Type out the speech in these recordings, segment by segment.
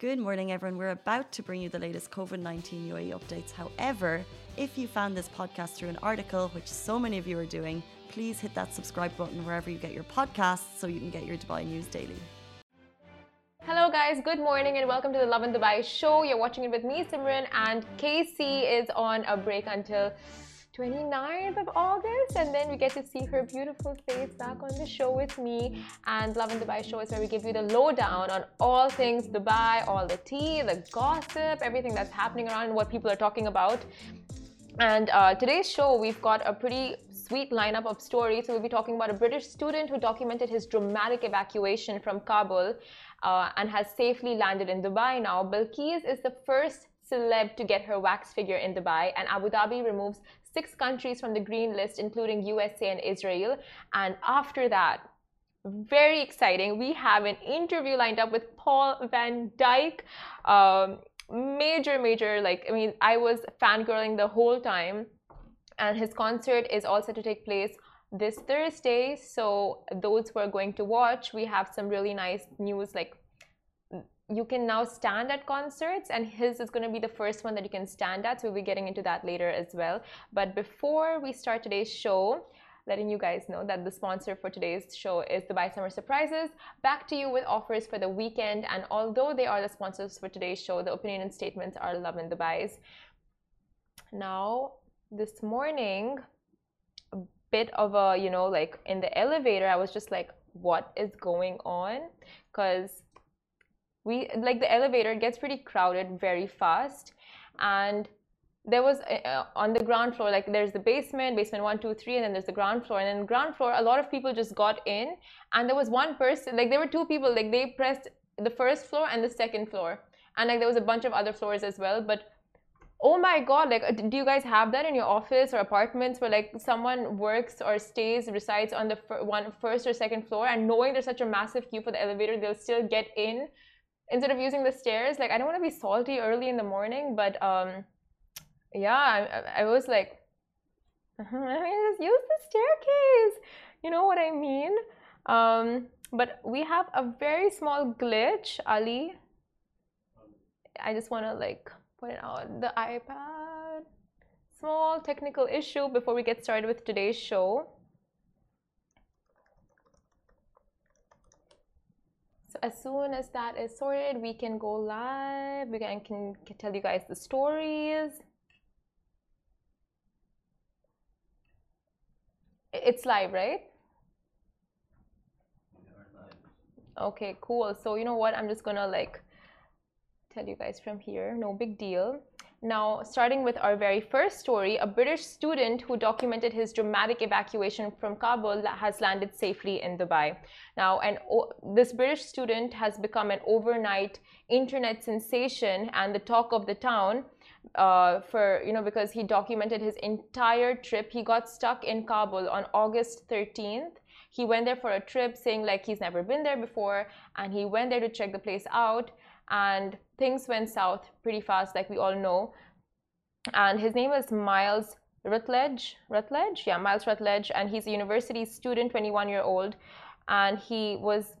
Good morning, everyone. We're about to bring you the latest COVID 19 UAE updates. However, if you found this podcast through an article, which so many of you are doing, please hit that subscribe button wherever you get your podcasts so you can get your Dubai news daily. Hello, guys. Good morning and welcome to the Lovin Dubai show. You're watching it with me, Simran, and Casey is on a break until 29th of August, and then we get to see her beautiful face back on the show with me. And Lovin Dubai show is where we give you the lowdown on all things Dubai, all the tea, the gossip, everything that's happening around, and what people are talking about. And uh, today's show, we've got a pretty sweet lineup of stories. So we'll be talking about a British student who documented his dramatic evacuation from Kabul uh, and has safely landed in Dubai now. Balqees is the first celeb to get her wax figure in Dubai, and Abu Dhabi removes six countries from the green list, including USA and Israel. And after that, very exciting, we have an interview lined up with Paul van Dyk. Um, major, major, like, I mean, I was fangirling the whole time. And his concert is all set to take place this Thursday. So, those who are going to watch, we have some really nice news like you can now stand at concerts and his is going to be the first one that you can stand at so we'll be getting into that later as well but before we start today's show letting you guys know that the sponsor for today's show is Dubai Summer Surprises. Back to you with offers for the weekend. And although they are the sponsors for today's show, the opinion and statements are Lovin Dubai's. Now, this morning, a bit of a, you know, like in the elevator, I was just like, what is going on? Because we like the elevator gets pretty crowded very fast. And there was uh, uh, on the ground floor like there's the basement basement one two three and then there's the ground floor. And then ground floor a lot of people just got in. And there was one person like there were two people like they pressed the first floor and the second floor. And like there was a bunch of other floors as well. But oh my god like uh, do you guys have that in your office or apartments where like someone works or stays resides on the fir- one first or second floor? And knowing there's such a massive queue for the elevator they'll still get in instead of using the stairs like i don't want to be salty early in the morning but um yeah i, I was like i mean just use the staircase. You know what i mean? Um but we have a very small glitch ali. I just want to like put it out. The ipad. Small technical issue before we get started with today's show as soon as that is sorted, we can go live. We can, can, can tell you guys the stories. It's live, right? Okay, cool. So you know what? I'm just gonna like tell you guys from here. No big deal. Now, starting with our very first story, a British student who documented his dramatic evacuation from Kabul has landed safely in Dubai. Now, and this British student has become an overnight internet sensation and the talk of the town uh, for, you know, because he documented his entire trip. He got stuck in Kabul on August 13th. He went there for a trip saying like he's never been there before and he went there to check the place out and things went south pretty fast, like we all know. And his name is Miles Routledge. Routledge, yeah, Miles Routledge, and he's a university student, 21 year old, and he was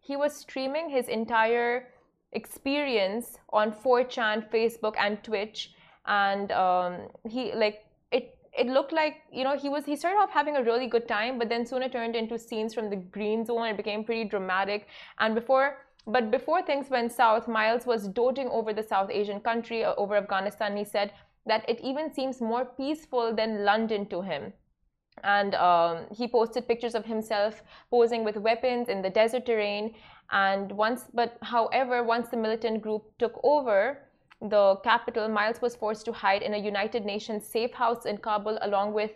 he was streaming his entire experience on 4chan, Facebook, and Twitch, and um, he like it. It looked like you know he was he started off having a really good time, but then soon it turned into scenes from the green zone. It became pretty dramatic, and before but before things went south, Miles was doting over the South Asian country, uh, over Afghanistan. He said that it even seems more peaceful than London to him. And um, he posted pictures of himself posing with weapons in the desert terrain. And once, but however, once the militant group took over the capital, Miles was forced to hide in a United Nations safe house in Kabul along with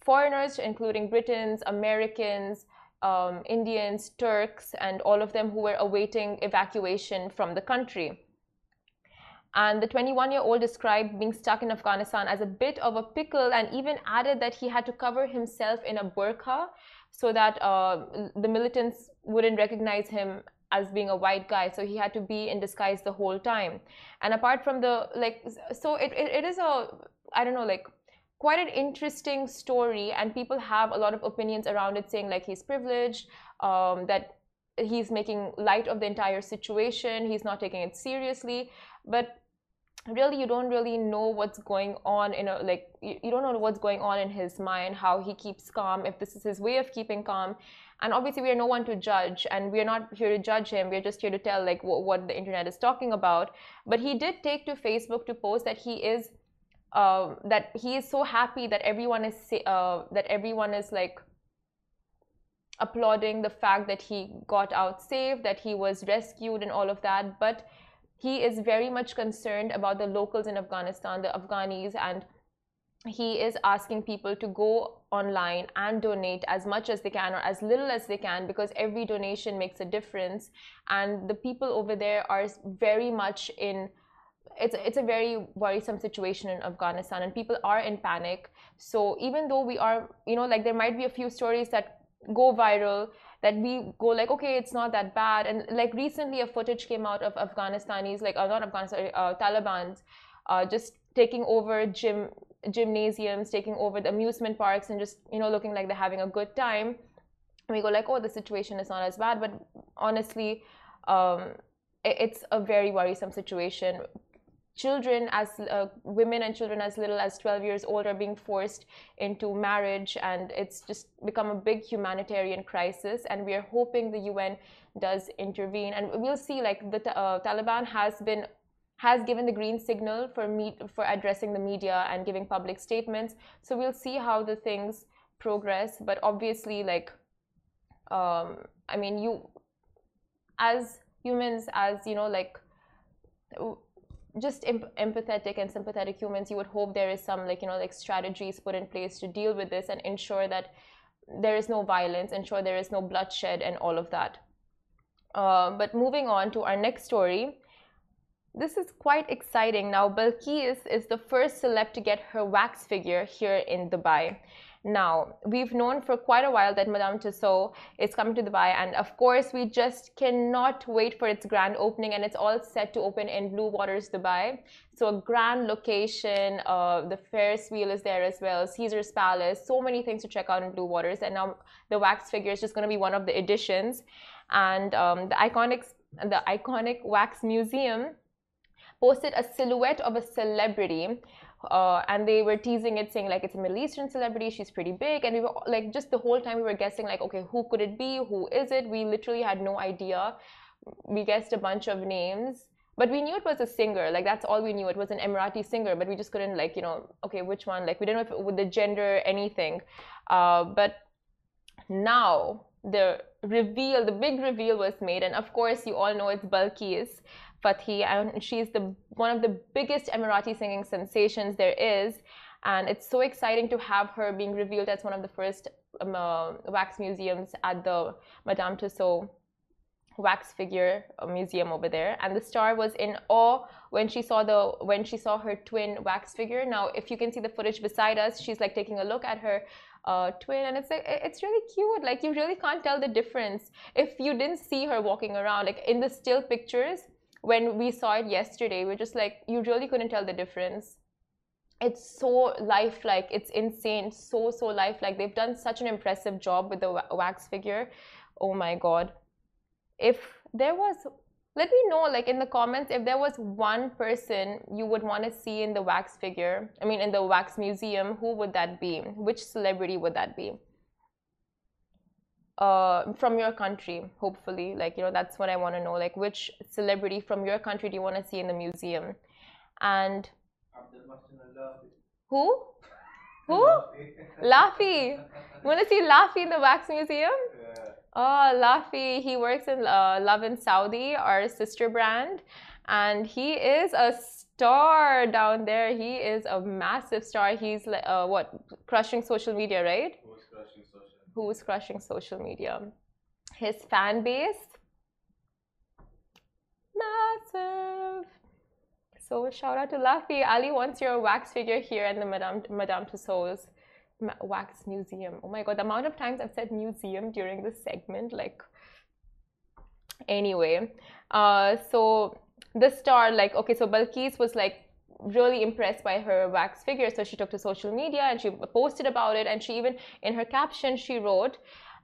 foreigners, including Britons, Americans, um, Indians, Turks, and all of them who were awaiting evacuation from the country. And the 21 year old described being stuck in Afghanistan as a bit of a pickle and even added that he had to cover himself in a burqa so that uh, the militants wouldn't recognize him as being a white guy. So he had to be in disguise the whole time. And apart from the, like, so it, it, it is a, I don't know, like, quite an interesting story and people have a lot of opinions around it saying like he's privileged um, that he's making light of the entire situation he's not taking it seriously. But really you don't really know what's going on in a like you, you don't know what's going on in his mind how he keeps calm if this is his way of keeping calm. And obviously we are no one to judge and we're not here to judge him. We're just here to tell like what the internet is talking about. But he did take to facebook to post that he is uh, that he is so happy that everyone is uh, that everyone is like applauding the fact that he got out safe that he was rescued and all of that but he is very much concerned about the locals in Afghanistan, the Afghanis, and he is asking people to go online and donate as much as they can or as little as they can because every donation makes a difference. And the people over there are very much in it's it's a very worrisome situation in Afghanistan and people are in panic. So even though we are, you know, like there might be a few stories that go viral that we go like okay it's not that bad. And like recently a footage came out of afghanistanis like uh, not afghanistan uh, taliban's uh, just taking over gym gymnasiums taking over the amusement parks and just you know looking like they're having a good time. And we go like oh the situation is not as bad. But honestly um, it's a very worrisome situation children as uh, women and children as little as 12 years old are being forced into marriage and it's just become a big humanitarian crisis and we are hoping the UN does intervene. And we'll see like the uh, Taliban has been has given the green signal for me for addressing the media and giving public statements. So we'll see how the things progress but obviously like um, I mean you as humans as you know like just empathetic and sympathetic humans you would hope there is some like you know like strategies put in place to deal with this and ensure that there is no violence ensure there is no bloodshed and all of that. Uh, but moving on to our next story this is quite exciting. Now Balqees is the first celeb to get her wax figure here in Dubai now, we've known for quite a while that Madame Tussauds is coming to Dubai, and of course, we just cannot wait for its grand opening, and it's all set to open in Blue Waters, Dubai. So, a grand location, uh, the Ferris wheel is there as well, Caesar's Palace, so many things to check out in Blue Waters, and now the wax figure is just going to be one of the additions. And um, the iconic, the iconic wax museum posted a silhouette of a celebrity uh, and they were teasing it saying like it's a middle eastern celebrity she's pretty big. And we were like just the whole time we were guessing like okay who could it be? Who is it? We literally had no idea. We guessed a bunch of names but we knew it was a singer. Like that's all we knew. It was an emirati singer but we just couldn't like you know okay which one? Like we didn't know if with the gender anything. Uh, but now the reveal the big reveal was made. And of course you all know it's Balqees Fathi, and she's the one of the biggest Emirati singing sensations there is. And it's so exciting to have her being revealed as one of the first um, uh, wax museums at the Madame Tussauds wax figure uh, museum over there. And the star was in awe when she saw the when she saw her twin wax figure. Now if you can see the footage beside us she's like taking a look at her uh, twin and it's like it's really cute. Like you really can't tell the difference if you didn't see her walking around like in the still pictures when we saw it yesterday, we're just like, you really couldn't tell the difference. It's so lifelike. It's insane. So, so lifelike. They've done such an impressive job with the wax figure. Oh my God. If there was, let me know, like in the comments, if there was one person you would want to see in the wax figure, I mean, in the wax museum, who would that be? Which celebrity would that be? Uh, from your country, hopefully. Like, you know, that's what I want to know. Like, which celebrity from your country do you want to see in the museum? And who? Who? Laffy. You want to see Laffy in the wax museum? Yeah. Oh, Laffy. He works in uh, Lovin Saudi, our sister brand. And he is a star down there. He is a massive star. He's uh, what? Crushing social media, right? Who's crushing social media. His fan base, massive. So shout out to Laffy. Ali wants your wax figure here in the Madame, Madame Tussauds wax museum. Oh my god, the amount of times I've said museum during this segment, like anyway. Uh, so the star, like, okay, so Balqees was like really impressed by her wax figure so she took to social media and she posted about it and she even in her caption she wrote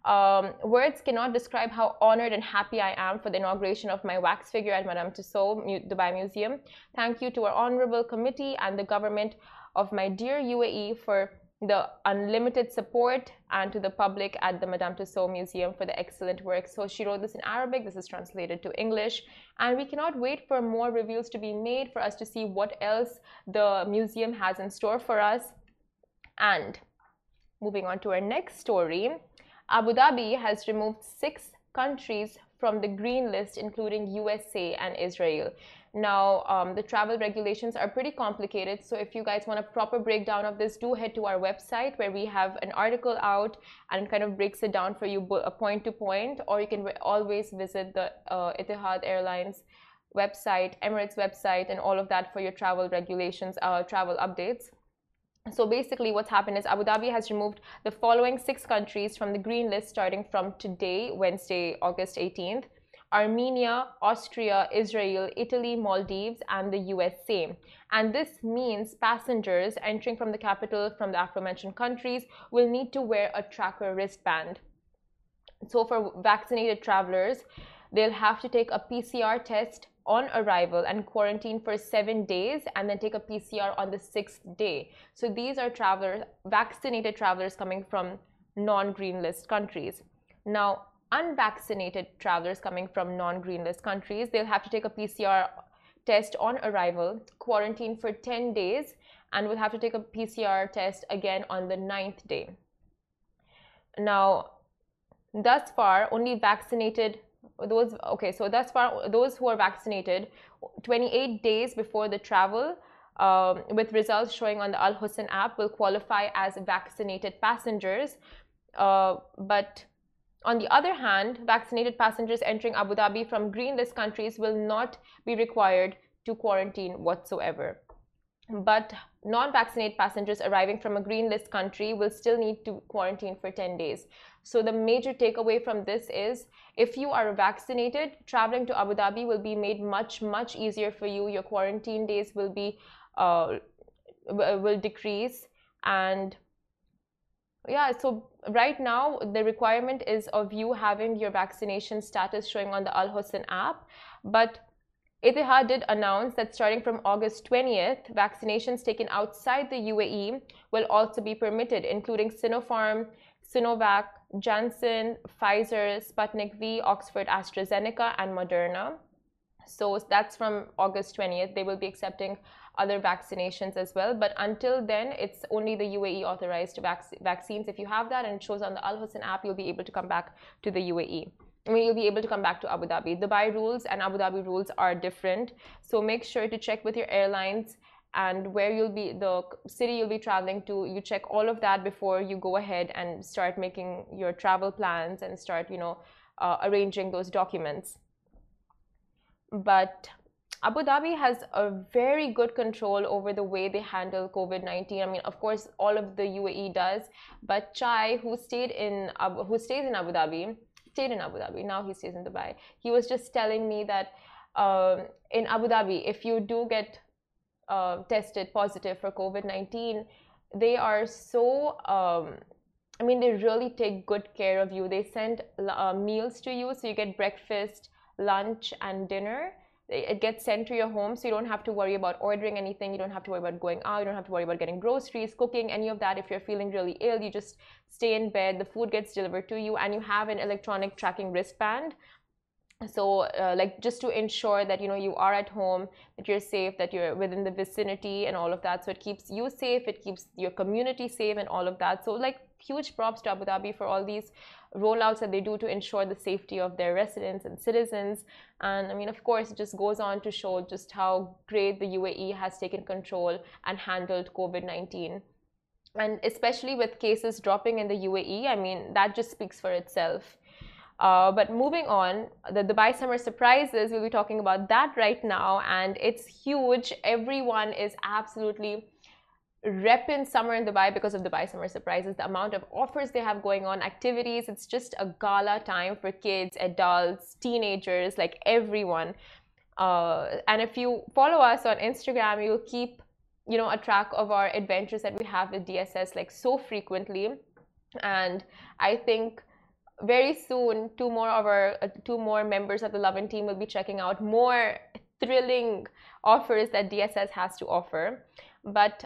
Um, words cannot describe how honored and happy I am for the inauguration of my wax figure at Madame Tussauds Dubai Museum. Thank you to our honorable committee and the government of my dear UAE for the unlimited support and to the public at the Madame Tussauds Museum for the excellent work. So she wrote this in Arabic, this is translated to English, and we cannot wait for more reviews to be made for us to see what else the museum has in store for us. And moving on to our next story, Abu Dhabi has removed six countries from the green list, including USA and Israel. Now, um, the travel regulations are pretty complicated. So, if you guys want a proper breakdown of this, do head to our website where we have an article out and kind of breaks it down for you point to point. Or you can always visit the uh, Etihad Airlines website, Emirates website, and all of that for your travel regulations, uh, travel updates. So basically, what's happened is Abu Dhabi has removed the following six countries from the green list starting from today, Wednesday, August 18th Armenia, Austria, Israel, Italy, Maldives, and the USA. And this means passengers entering from the capital from the aforementioned countries will need to wear a tracker wristband. So, for vaccinated travelers, they'll have to take a PCR test on arrival and quarantine for seven days and then take a PCR on the sixth day. So these are travelers, vaccinated travelers coming from non green list countries. Now, unvaccinated travelers coming from non green list countries, they'll have to take a PCR test on arrival, quarantine for 10 days, and will have to take a PCR test again on the ninth day. Now, thus far, only vaccinated those okay so thus far those who are vaccinated 28 days before the travel um, with results showing on the Al Hosn app will qualify as vaccinated passengers uh, but on the other hand vaccinated passengers entering Abu Dhabi from green list countries will not be required to quarantine whatsoever. But non-vaccinated passengers arriving from a green list country will still need to quarantine for 10 days. So the major takeaway from this is if you are vaccinated, traveling to Abu Dhabi will be made much, much easier for you. Your quarantine days will be uh, will decrease. And yeah so right now the requirement is of you having your vaccination status showing on the al hosn app but Etihad did announce that starting from August 20th, vaccinations taken outside the UAE will also be permitted, including Sinopharm, Sinovac, Janssen, Pfizer, Sputnik V, Oxford AstraZeneca, and Moderna. So that's from August 20th. They will be accepting other vaccinations as well. But until then, it's only the UAE authorized vac- vaccines. If you have that and it shows on the Al Hosn app, you'll be able to come back to the UAE. I mean, you'll be able to come back to Abu Dhabi. Dubai rules and Abu Dhabi rules are different. So make sure to check with your airlines and where you'll be the city you'll be traveling to you check all of that before you go ahead and start making your travel plans and start you know uh, arranging those documents but Abu Dhabi has a very good control over the way they handle COVID 19. I mean, of course, all of the UAE does, but Chai, who stayed in Abu, who stays in Abu Dhabi, stayed in Abu Dhabi. Now he stays in Dubai. He was just telling me that um, in Abu Dhabi, if you do get uh, tested positive for COVID 19, they are so, um, I mean, they really take good care of you. They send uh, meals to you, so you get breakfast, lunch, and dinner. It gets sent to your home, so you don't have to worry about ordering anything. You don't have to worry about going out. You don't have to worry about getting groceries, cooking, any of that. If you're feeling really ill, you just stay in bed. The food gets delivered to you, and you have an electronic tracking wristband so uh, like just to ensure that you know you are at home that you're safe that you're within the vicinity and all of that. So it keeps you safe it keeps your community safe and all of that. So like huge props to abu dhabi for all these rollouts that they do to ensure the safety of their residents and citizens. And i mean of course it just goes on to show just how great the uae has taken control and handled covid-19 and especially with cases dropping in the uae i mean that just speaks for itself uh, but moving on, the Dubai Summer Surprises, we'll be talking about that right now, and it's huge. Everyone is absolutely repping summer in Dubai because of the Dubai Summer Surprises. The amount of offers they have going on, activities, it's just a gala time for kids, adults, teenagers, like everyone. Uh, and if you follow us on Instagram, you'll keep you know a track of our adventures that we have with DSS like so frequently. And I think very soon, two more of our uh, two more members of the Lovin team will be checking out more thrilling offers that DSS has to offer. But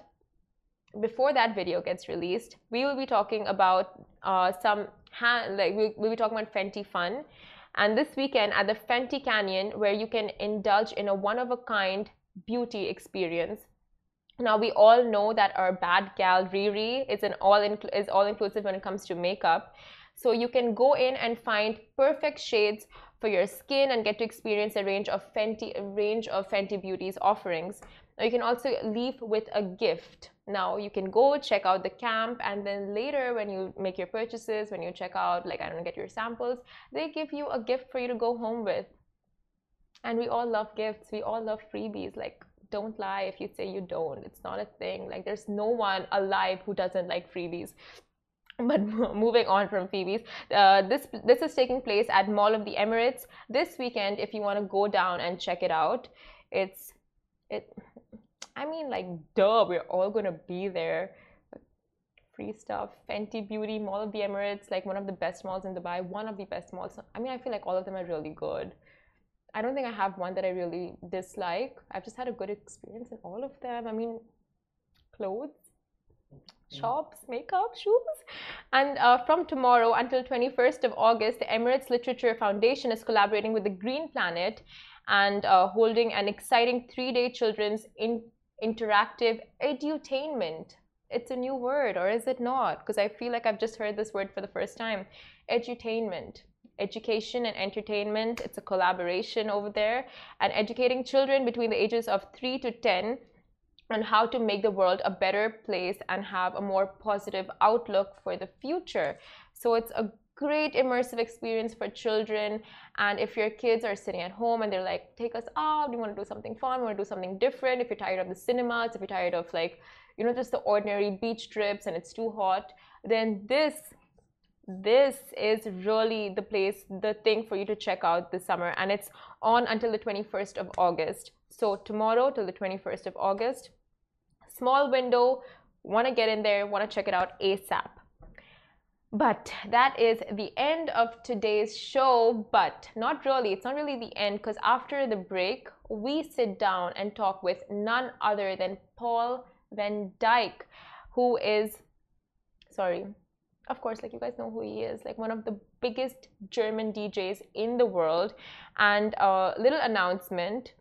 before that video gets released, we will be talking about uh, some like we'll, we'll be talking about Fenty Fun. And this weekend at the Fenty Canyon, where you can indulge in a one of a kind beauty experience. Now we all know that our bad gal Riri is an all is all inclusive when it comes to makeup. So you can go in and find perfect shades for your skin and get to experience a range of Fenty range of Fenty Beauty's offerings. Now you can also leave with a gift. Now you can go check out the camp and then later when you make your purchases, when you check out like I don't know, get your samples, they give you a gift for you to go home with. And we all love gifts. We all love freebies. Like don't lie if you say you don't. It's not a thing. Like there's no one alive who doesn't like freebies but moving on from Phoebe's, uh, this this is taking place at Mall of the Emirates this weekend. If you want to go down and check it out, it's it. I mean, like, duh, we're all gonna be there. Free stuff, Fenty Beauty, Mall of the Emirates, like one of the best malls in Dubai, one of the best malls. I mean, I feel like all of them are really good. I don't think I have one that I really dislike. I've just had a good experience in all of them. I mean, clothes shops, makeup, shoes. And uh, from tomorrow until 21st of August, the Emirates Literature Foundation is collaborating with the Green Planet and uh, holding an exciting three-day children's in interactive edutainment. It's a new word, or is it not? Because I feel like I've just heard this word for the first time. Edutainment education and entertainment. It's a collaboration over there. And educating children between the ages of 3 to 10 on how to make the world a better place and have a more positive outlook for the future. So it's a great immersive experience for children. And if your kids are sitting at home and they're like, take us out, we want to do something fun, want to do something different. If you're tired of the cinemas, if you're tired of like, you know, just the ordinary beach trips and it's too hot, then this this is really the place, the thing for you to check out this summer. And it's on until the 21st of August. So tomorrow till the 21st of August, small window, want to get in there, want to check it out ASAP. But that is the end of today's show, but not really. It's not really the end because after the break, we sit down and talk with none other than Paul van Dyk, who is, sorry, of course, like you guys know who he is, like one of the biggest German DJs in the world. And a little announcement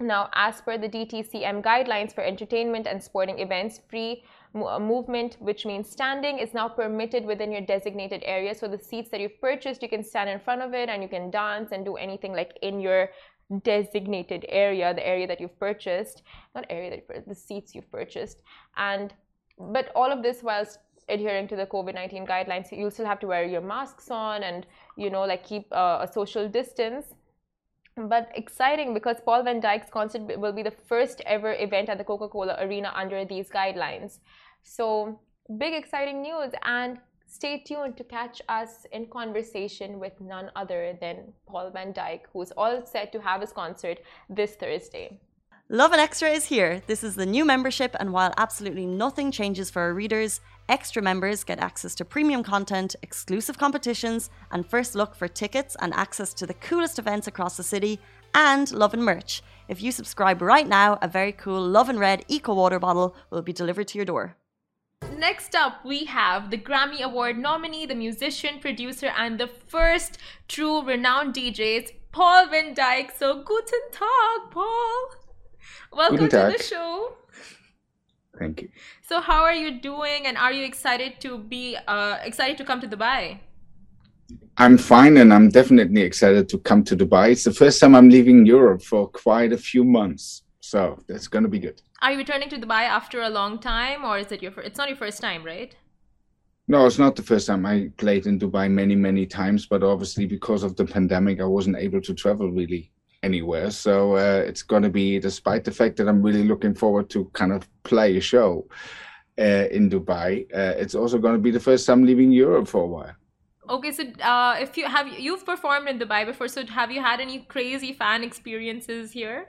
now, as per the DTCM guidelines for entertainment and sporting events, free uh, movement, which means standing, is now permitted within your designated area. So the seats that you've purchased, you can stand in front of it and you can dance and do anything like in your designated area, the area that you've purchased, not area that the seats you've purchased. And but all of this whilst adhering to the COVID-19 guidelines, you'll still have to wear your masks on and you know like keep uh, a social distance but exciting because Paul van Dyk's concert will be the first ever event at the Coca Cola Arena under these guidelines. So, big exciting news, and stay tuned to catch us in conversation with none other than Paul van Dyk, who's all set to have his concert this Thursday. Lovin Extra is here. This is the new membership, and while absolutely nothing changes for our readers, extra members get access to premium content, exclusive competitions, and first look for tickets and access to the coolest events across the city, and love and merch. If you subscribe right now, a very cool Love and Red Eco Water bottle will be delivered to your door. Next up, we have the Grammy Award nominee, the musician, producer, and the first true renowned DJs, Paul van Dyk. So, guten Tag, Paul. Welcome to the show. Thank you. So, how are you doing, and are you excited to be uh, excited to come to Dubai? I'm fine, and I'm definitely excited to come to Dubai. It's the first time I'm leaving Europe for quite a few months, so that's going to be good. Are you returning to Dubai after a long time, or is it your? It's not your first time, right? No, it's not the first time. I played in Dubai many, many times, but obviously because of the pandemic, I wasn't able to travel really anywhere. So uh, it's going to be, despite the fact that I'm really looking forward to kind of play a show uh, in Dubai, uh, it's also going to be the first time leaving Europe for a while. Okay, so uh, if you have you've performed in Dubai before, so have you had any crazy fan experiences here?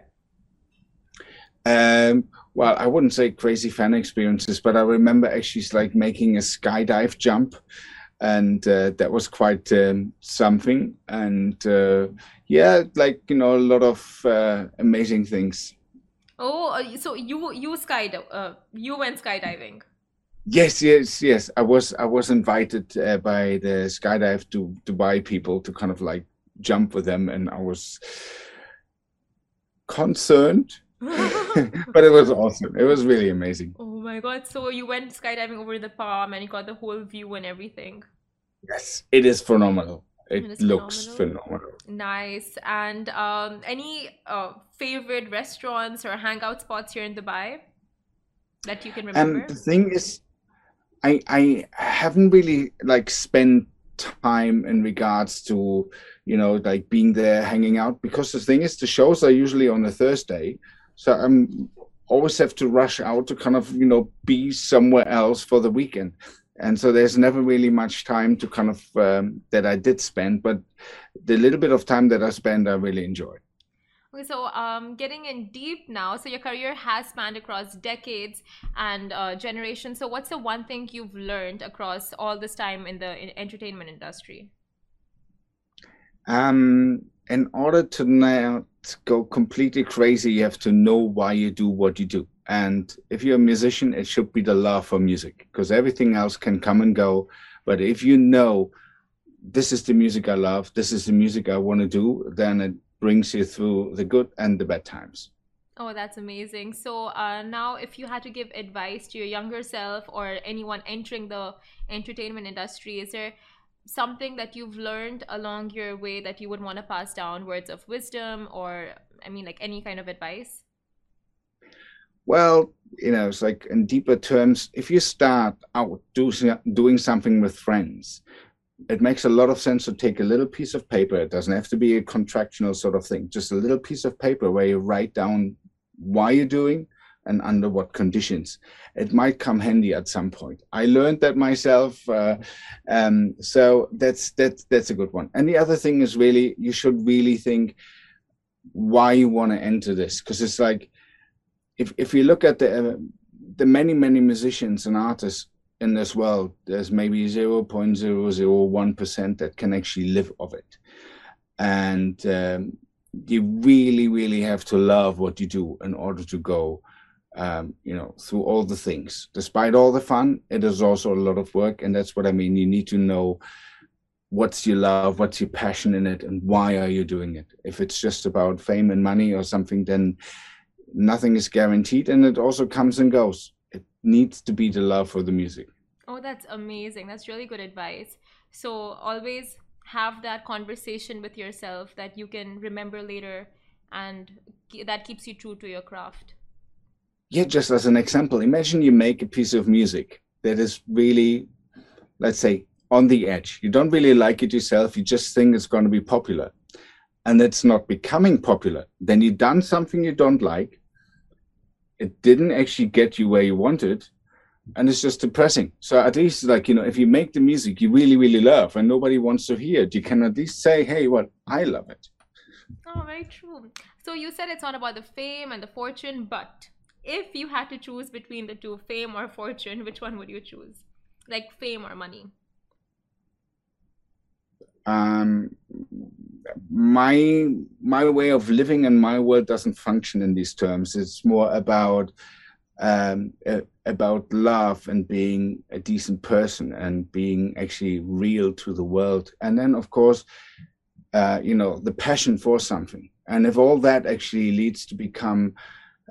Um, well, I wouldn't say crazy fan experiences, but I remember actually like making a skydive jump and uh, that was quite um, something. And uh, yeah, like you know, a lot of uh, amazing things. Oh, uh, so you you skydive, uh, you went skydiving. Yes, yes, yes. I was I was invited uh, by the skydive to Dubai people to kind of like jump with them, and I was concerned, but it was awesome. It was really amazing. Oh my god! So you went skydiving over the palm, and you got the whole view and everything. Yes, it is phenomenal. It, It is looks phenomenal. phenomenal. Nice. And um, any uh, favorite restaurants or hangout spots here in Dubai that you can remember? And the thing is, I I haven't really like spent time in regards to you know like being there hanging out because the thing is the shows are usually on a Thursday, so I'm always have to rush out to kind of you know be somewhere else for the weekend. And so there's never really much time to kind of um, that I did spend, but the little bit of time that I spend, I really enjoy. Okay, so um, getting in deep now. So your career has spanned across decades and uh, generations. So what's the one thing you've learned across all this time in the in entertainment industry? Um, in order to go completely crazy, you have to know why you do what you do. And if you're a musician, it should be the love for music because everything else can come and go. But if you know this is the music I love, this is the music I want to do, then it brings you through the good and the bad times. Oh, that's amazing. So uh, now, if you had to give advice to your younger self or anyone entering the entertainment industry, is there something that you've learned along your way that you would want to pass down, words of wisdom, or I mean, like any kind of advice? Well, you know, it's like in deeper terms, if you start out do, doing something with friends, it makes a lot of sense to take a little piece of paper. It doesn't have to be a contractual sort of thing, just a little piece of paper where you write down why you're doing and under what conditions. It might come handy at some point. I learned that myself, uh, um, so that's that's that's a good one. And the other thing is really you should really think why you want to enter this because it's like if if you look at the uh, the many many musicians and artists in this world, there's maybe 0.001% that can actually live of it. And um, you really, really have to love what you do in order to go, um, you know, through all the things. Despite all the fun, it is also a lot of work. And that's what I mean. You need to know what's your love, what's your passion in it, and why are you doing it. If it's just about fame and money or something, then nothing is guaranteed. And it also comes and goes it needs to be the love for the music. Oh, that's amazing. That's really good advice. So always have that conversation with yourself that you can remember later and that keeps you true to your craft. Yeah, just as an example, imagine you make a piece of music that is really, let's say, on the edge. You don't really like it yourself, you just think it's going to be popular. And it's not becoming popular. Then you've done something you don't like. It didn't actually get you where you wanted, and it's just depressing. So at least, like you know, if you make the music you really, really love, and nobody wants to hear it, you can at least say, "Hey, well, I love it." Oh, very true. So you said it's not about the fame and the fortune, but if you had to choose between the two, fame or fortune, which one would you choose? Like fame or money? Um, my my way of living and my world doesn't function in these terms. It's more about um, uh, about love and being a decent person and being actually real to the world. And then, of course, uh, you know, the passion for something. And if all that actually leads to become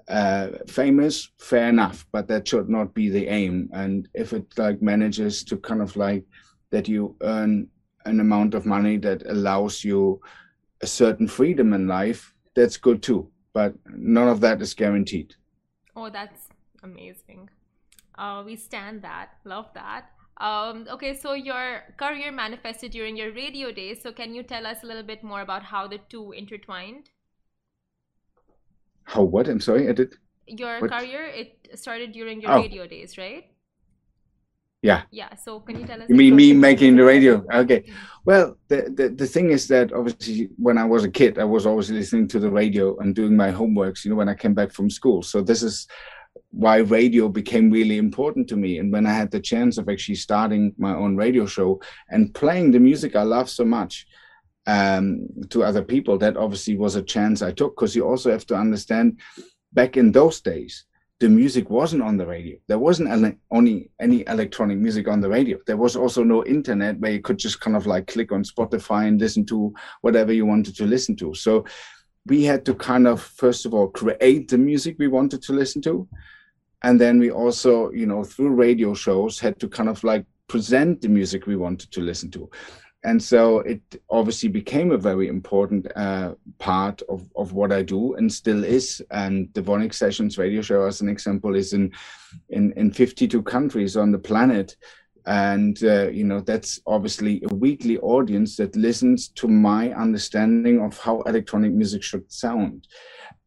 uh, famous, fair enough, but that should not be the aim. And if it like manages to kind of like that you earn an amount of money that allows you a certain freedom in life, that's good too. But none of that is guaranteed. Oh, that's amazing. Uh, we stand that. Love that. Um, okay, so your career manifested during your radio days. So can you tell us a little bit more about how the two intertwined? How what? I'm sorry, I did. Your What? career it started during your Oh. radio days, right? Yeah. Yeah. So can you tell us? You mean me making the radio? Okay. Mm-hmm. Well, the, the the thing is that obviously when I was a kid, I was always listening to the radio and doing my homeworks. You know, when I came back from school. So this is why radio became really important to me. And when I had the chance of actually starting my own radio show and playing the music I love so much um, to other people, that obviously was a chance I took because you also have to understand back in those days, the music wasn't on the radio. There wasn't ele- only any electronic music on the radio. There was also no internet where you could just kind of like click on Spotify and listen to whatever you wanted to listen to. So we had to kind of first of all create the music we wanted to listen to and then we also you know through radio shows had to kind of like present the music we wanted to listen to and so it obviously became a very important uh, part of, of what I do and still is. And the VONYC Sessions radio show, as an example, is in in, in 52 countries on the planet. And uh, you know that's obviously a weekly audience that listens to my understanding of how electronic music should sound,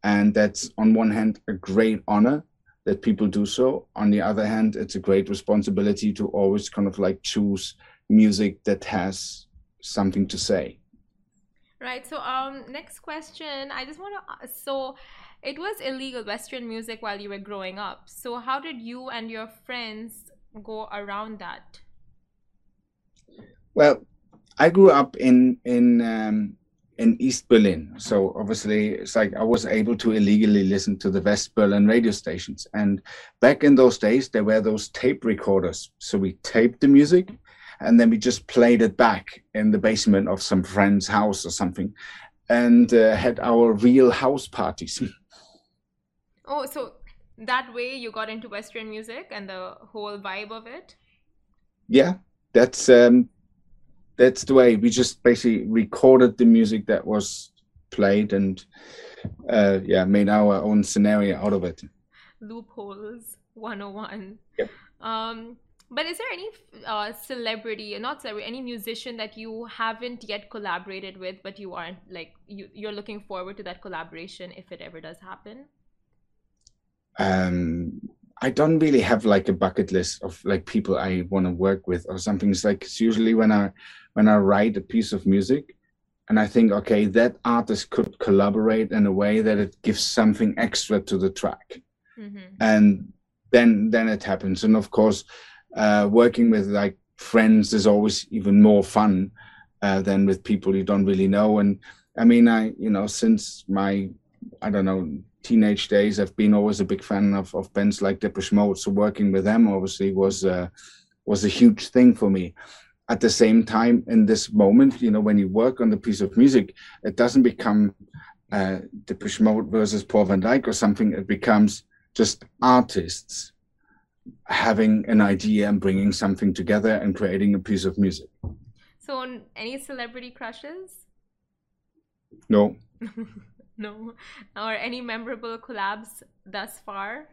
and that's on one hand a great honor that people do so. On the other hand, it's a great responsibility to always kind of like choose music that has something to say. Right. So, um, next question. I just want to. So, it was illegal Western music while you were growing up. So, how did you and your friends go around that? Well, I grew up in in um, in East Berlin. So obviously, it's like I was able to illegally listen to the West Berlin radio stations. And back in those days, there were those tape recorders. So we taped the music and then we just played it back in the basement of some friend's house or something and uh, had our real house parties. oh, so that way you got into Western music and the whole vibe of it? Yeah, that's um, that's the way we just basically recorded the music that was played and uh, yeah made our own scenario out of it loopholes 101 yep. um but is there any uh, celebrity not celebrity any musician that you haven't yet collaborated with but you aren't like you, you're looking forward to that collaboration if it ever does happen um I don't really have like a bucket list of like people I want to work with or something. It's like it's usually when I when I write a piece of music and I think, okay, that artist could collaborate in a way that it gives something extra to the track. Mm-hmm. And then then it happens. And of course, uh, working with like friends is always even more fun uh, than with people you don't really know. And I mean, I you know since my I don't know teenage days, I've been always a big fan of, of bands like Depeche Mode. So working with them obviously was uh, was a huge thing for me at the same time in this moment you know when you work on the piece of music it doesn't become uh, Depeche Mode versus Paul van Dyk or something it becomes just artists having an idea and bringing something together and creating a piece of music. So any celebrity crushes? No. No. Or any memorable collabs thus far?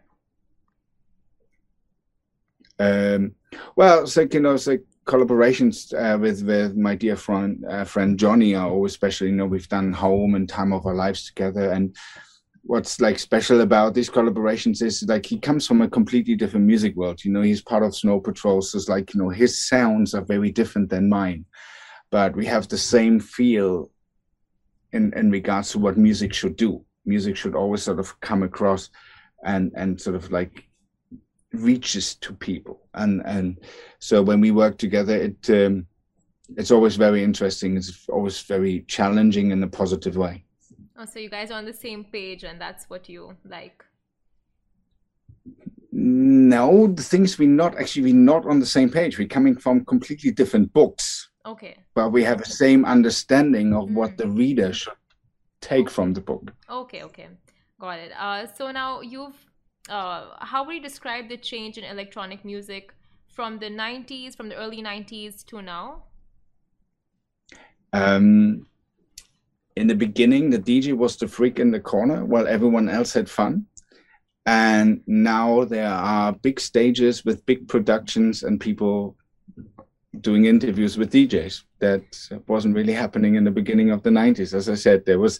Um well it's like you know it's like collaborations uh, with with my dear friend uh, friend Johnny are always special. You know, we've done Home and Time of Our Lives together, and what's like special about these collaborations is like he comes from a completely different music world. You know, he's part of Snow Patrol, so it's like you know his sounds are very different than mine, but we have the same feel in in regards to what music should do. Music should always sort of come across and and sort of like reaches to people and and so when we work together it um, it's always very interesting it's always very challenging in a positive way oh so you guys are on the same page and that's what you like? No the things we're not actually we're not on the same page. We're coming from completely different books. Okay. But we have the same understanding of mm. what the reader should take from the book. Okay okay. Got it. Uh, so now you've uh, how would you describe the change in electronic music from the 90s, from the early 90s to now? Um, in the beginning, the DJ was the freak in the corner while everyone else had fun. And now there are big stages with big productions and people doing interviews with DJs. That wasn't really happening in the beginning of the 90s. As I said, there was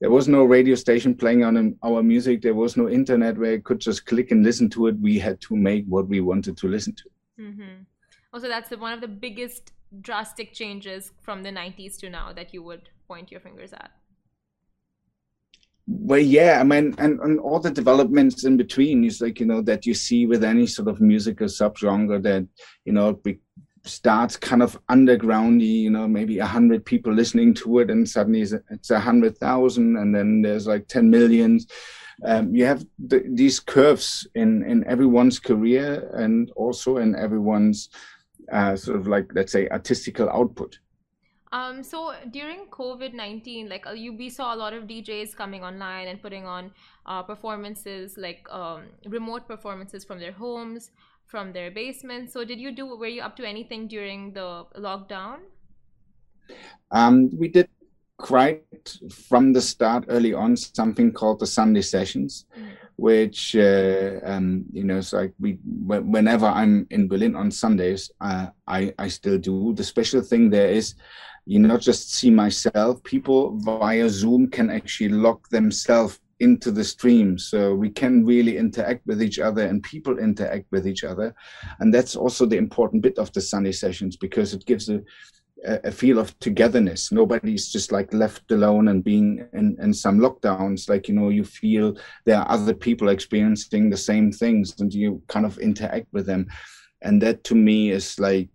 there was no radio station playing on our music. There was no internet where you could just click and listen to it. We had to make what we wanted to listen to. Mm-hmm. Also, that's one of the biggest drastic changes from the 90s to now that you would point your fingers at. well, yeah, I mean, and, and all the developments in between is like, you know, that you see with any sort of musical subgenre that, you know, it starts kind of undergroundy, you know, maybe a hundred people listening to it and suddenly it's a hundred thousand and then there's like 10 millions. Um, you have the, these curves in, in everyone's career and also in everyone's uh, sort of like, let's say, artistical output. Um, so during COVID nineteen, like uh, you, we saw a lot of DJs coming online and putting on uh, performances, like um, remote performances from their homes, from their basements. So did you do? Were you up to anything during the lockdown? Um, we did quite from the start early on something called the Sunday sessions. Mm which uh, um, you know it's like we whenever i'm in berlin on sundays uh, i i still do the special thing there is you not just see myself people via zoom can actually lock themselves into the stream so we can really interact with each other and people interact with each other and that's also the important bit of the sunday sessions because it gives a a feel of togetherness. Nobody's just like left alone and being in, in some lockdowns. Like, you know, you feel there are other people experiencing the same things and you kind of interact with them. And that to me is like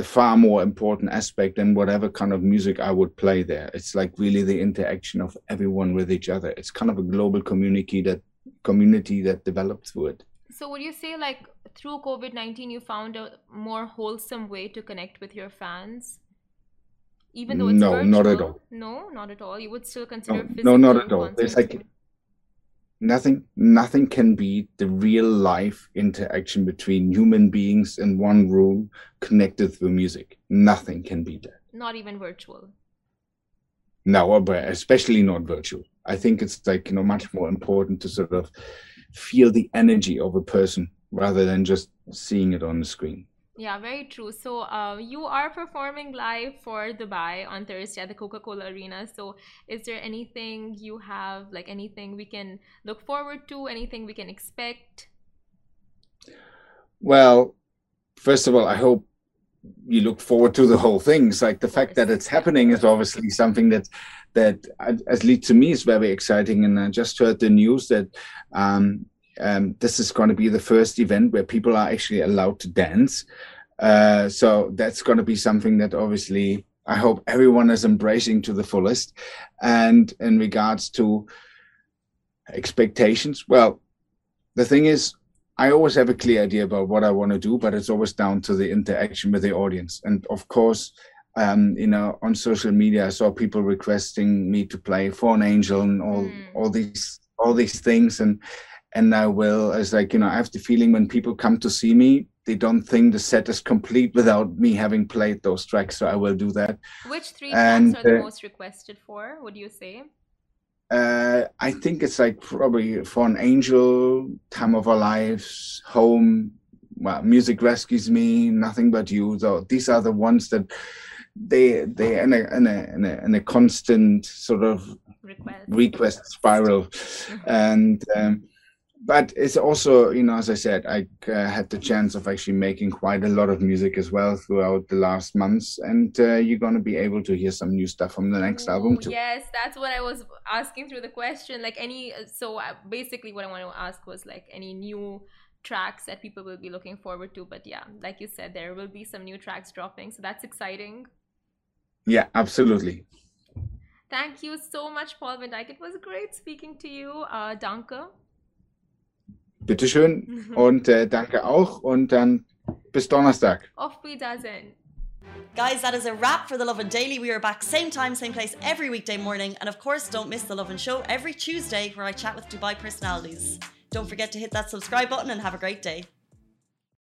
the far more important aspect than whatever kind of music I would play there. It's like really the interaction of everyone with each other. It's kind of a global community that community that developed through it. So would you say like through COVID 19, you found a more wholesome way to connect with your fans? Even though it's no, virtual? not at all. No, not at all. You would still consider no, no not at all. It's like nothing. Nothing can beat the real life interaction between human beings in one room, connected through music. Nothing can beat that. Not even virtual. No, uh, but especially not virtual. I think it's like you know much more important to sort of feel the energy of a person rather than just seeing it on the screen. Yeah, very true. So, uh, you are performing live for Dubai on Thursday at the Coca Cola Arena. So, is there anything you have, like anything we can look forward to, anything we can expect? Well, first of all, I hope you look forward to the whole thing. It's like the fact that it's happening is obviously something that that at least to me is very exciting. And I just heard the news that um, um, this is going to be the first event where people are actually allowed to dance. Uh, so that's going to be something that obviously I hope everyone is embracing to the fullest. And in regards to expectations, well, the thing is, I always have a clear idea about what I want to do, but it's always down to the interaction with the audience. And of course, um, you know, on social media, I saw people requesting me to play for an angel and all mm. all these all these things, and and I will. It's like you know, I have the feeling when people come to see me, they don't think the set is complete without me having played those tracks. So I will do that. Which three and, tracks are the uh, most requested for? Would you say? Uh, I think it's like probably for an angel, time of our lives, home. Well, music rescues me, nothing but you. So these are the ones that they they in a in a in a, in a constant sort of request, request spiral, mm-hmm. and um, but it's also you know as i said i uh, had the chance of actually making quite a lot of music as well throughout the last months and uh, you're going to be able to hear some new stuff from the next Ooh, album too yes that's what i was asking through the question like any so uh, basically what i want to ask was like any new tracks that people will be looking forward to but yeah like you said there will be some new tracks dropping so that's exciting yeah absolutely Thank you so much, Paul Van Dyk. It was great speaking to you. Uh, danke. Bitteschön mhm. und äh, danke auch und dann bis Donnerstag. Auf Wiedersehen. Guys, that is a wrap for the Lovin Daily. We are back same time, same place every weekday morning. And of course, don't miss the Lovin Show every Tuesday where I chat with Dubai personalities. Don't forget to hit that subscribe button and have a great day.